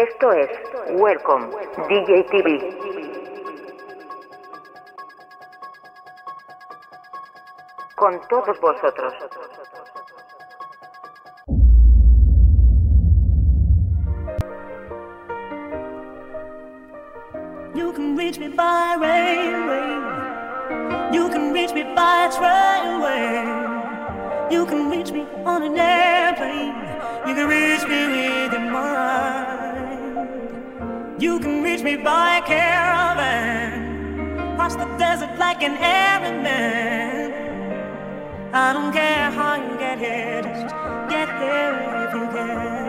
Esto es Welcome DJ TV. Con todos vosotros. You can reach me by railway. You can reach me by trainway. You can reach me on an airplane. You can reach me with your mind. Reach me by caravan. Cross the desert like an Arab man. I don't care how you get here, just get here if you can.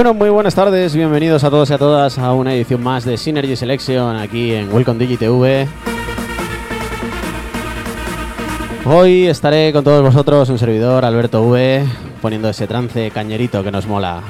Bueno, muy buenas tardes, bienvenidos a todos y a todas a una edición más de Synergy Selection aquí en Welcome DigiTV. Hoy estaré con todos vosotros, un servidor, Alberto V, poniendo ese trance cañerito que nos mola.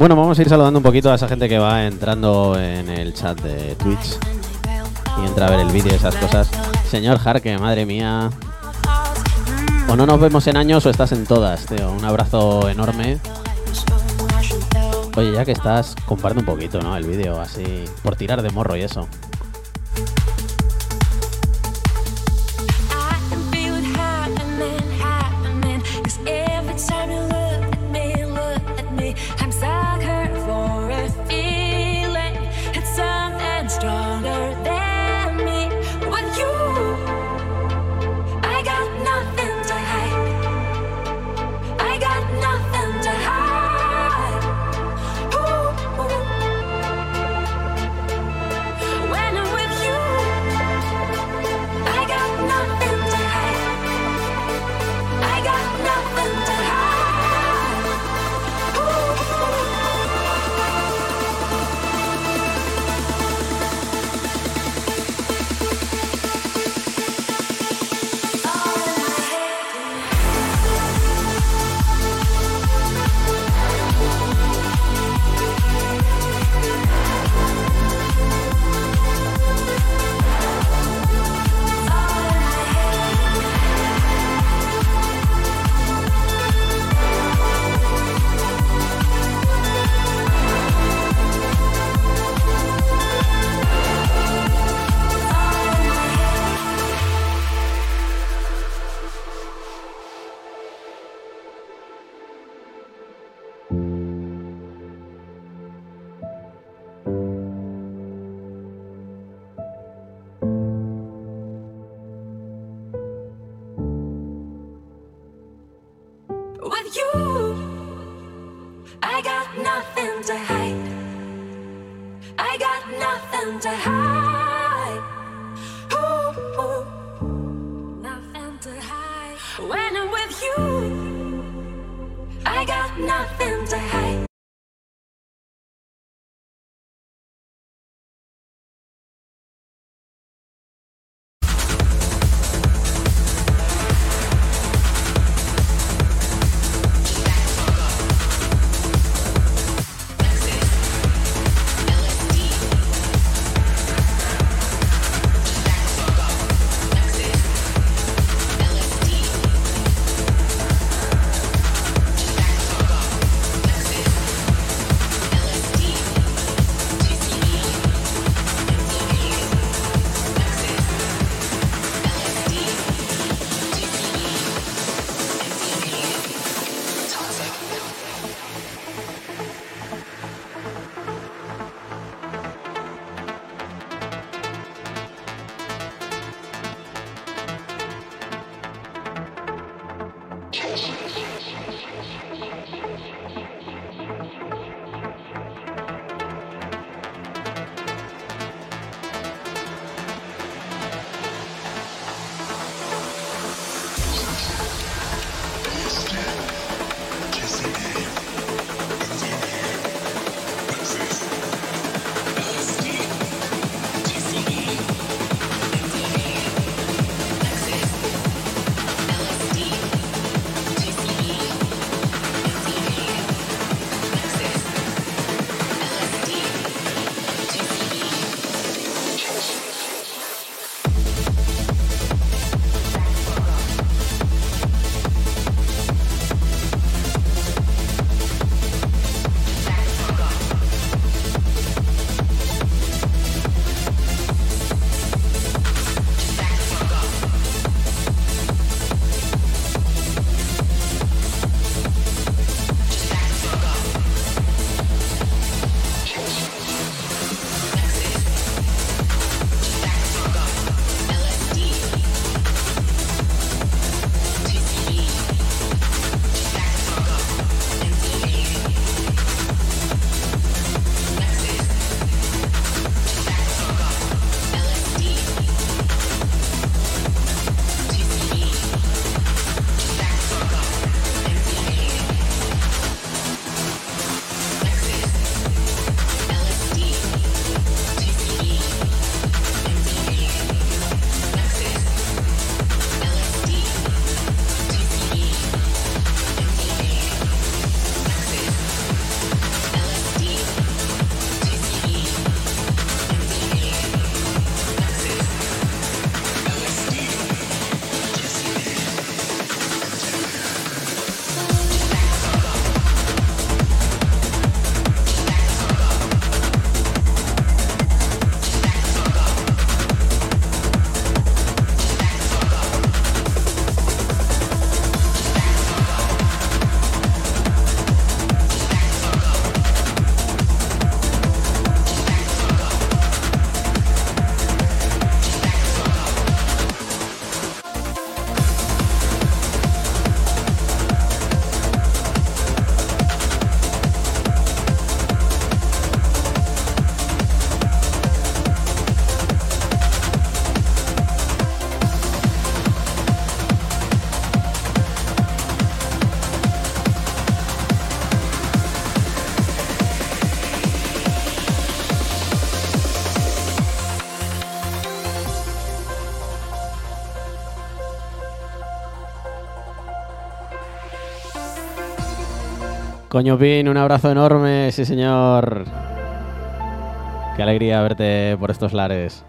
Bueno, vamos a ir saludando un poquito a esa gente que va entrando en el chat de Twitch y entra a ver el vídeo y esas cosas. Señor Jarque, madre mía. O no nos vemos en años o estás en todas, tío. Un abrazo enorme. Oye, ya que estás, comparte un poquito, ¿no? El vídeo, así, por tirar de morro y eso. with you. I got nothing to hide. I got nothing to hide. Ooh, ooh. Nothing to hide. When I'm with you, I got nothing to hide. Coño Pin, un abrazo enorme, sí señor. Qué alegría verte por estos lares.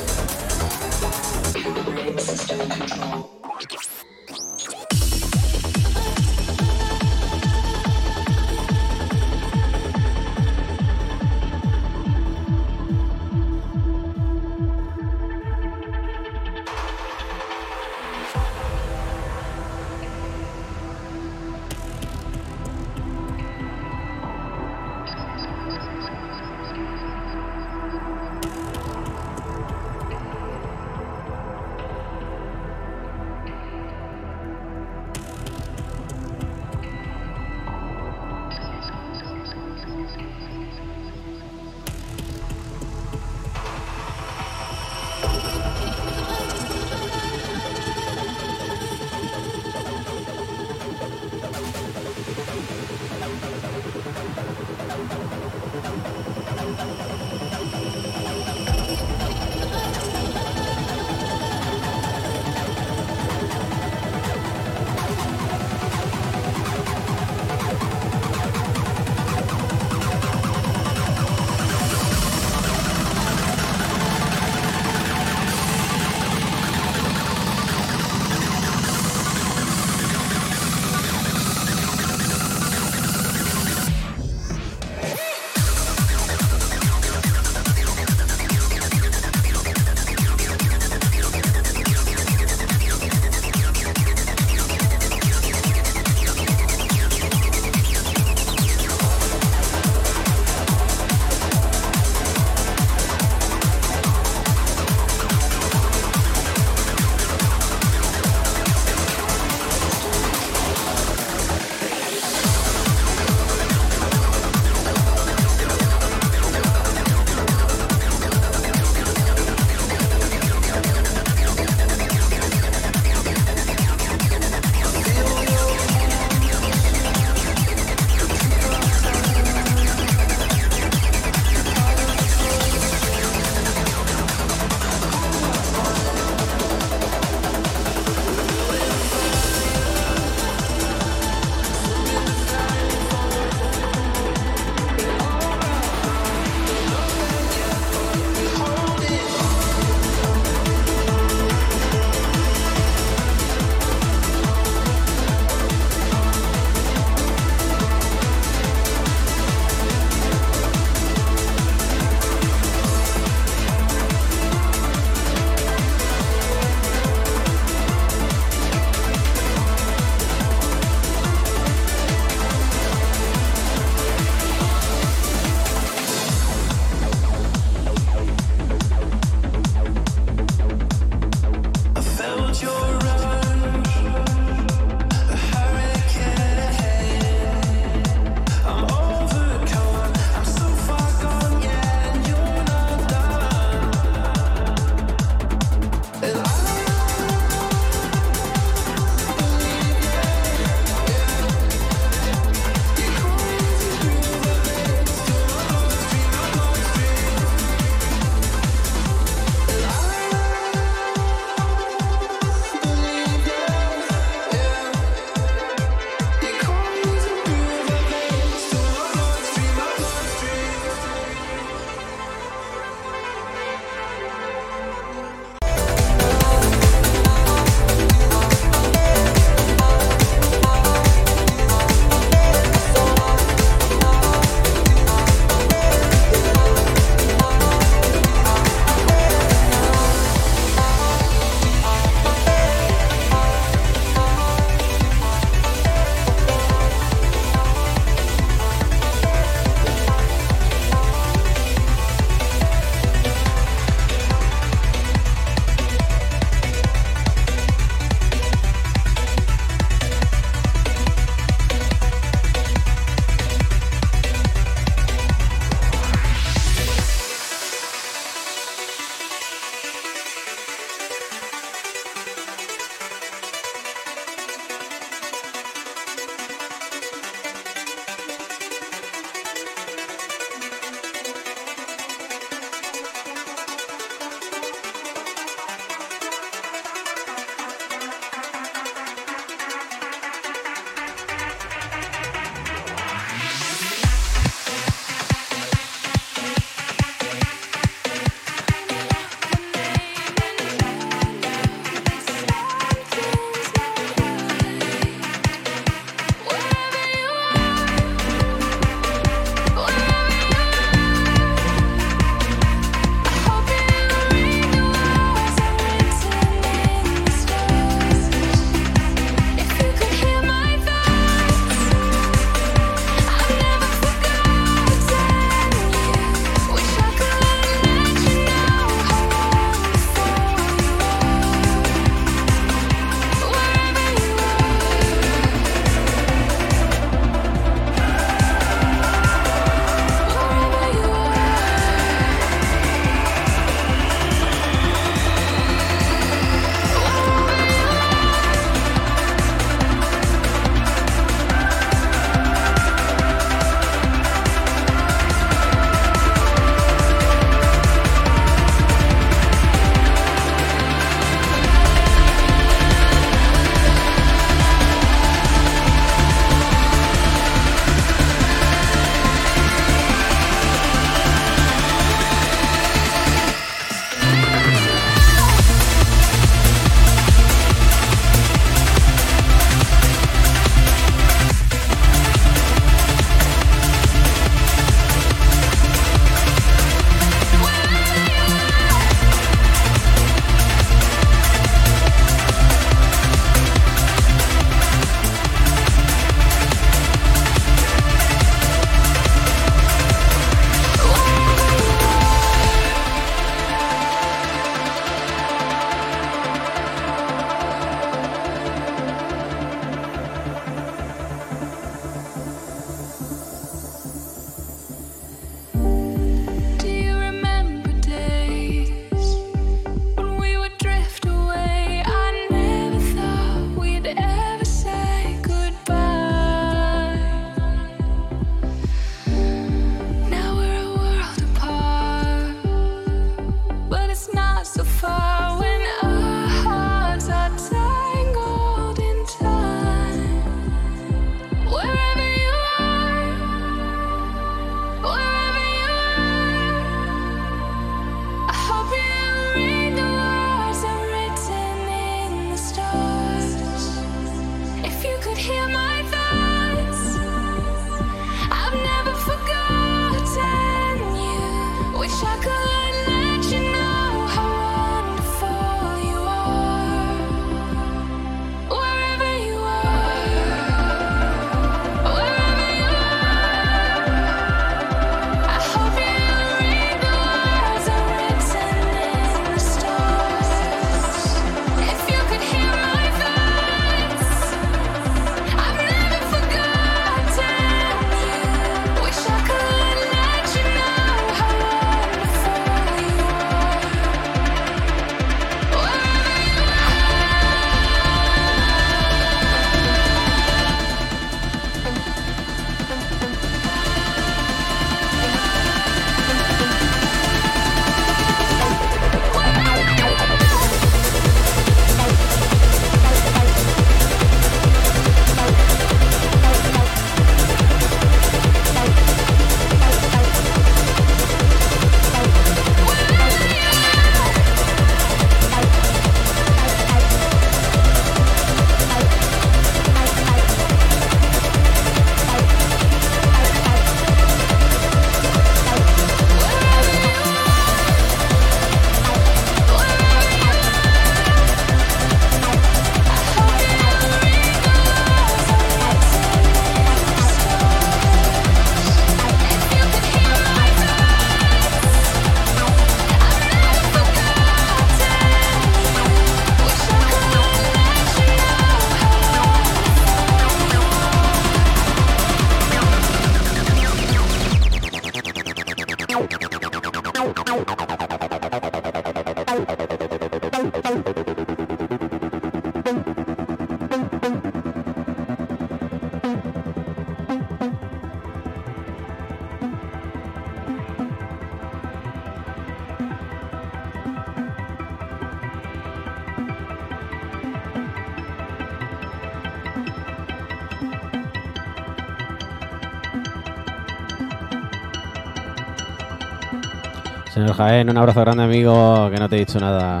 Jaén, un abrazo grande amigo, que no te he dicho nada.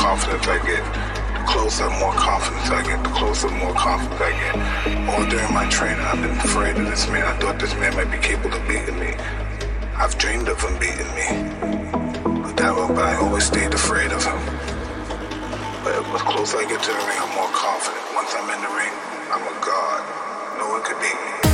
Confidence I get. The closer, more confidence I get. The closer, more confidence I get. All during my training, I've been afraid of this man. I thought this man might be capable of beating me. I've dreamed of him beating me. But, that, but I always stayed afraid of him. But the closer I get to the ring, I'm more confident. Once I'm in the ring, I'm a god. No one could beat me.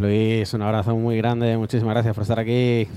Luis, un abrazo muy grande. Muchísimas gracias por estar aquí.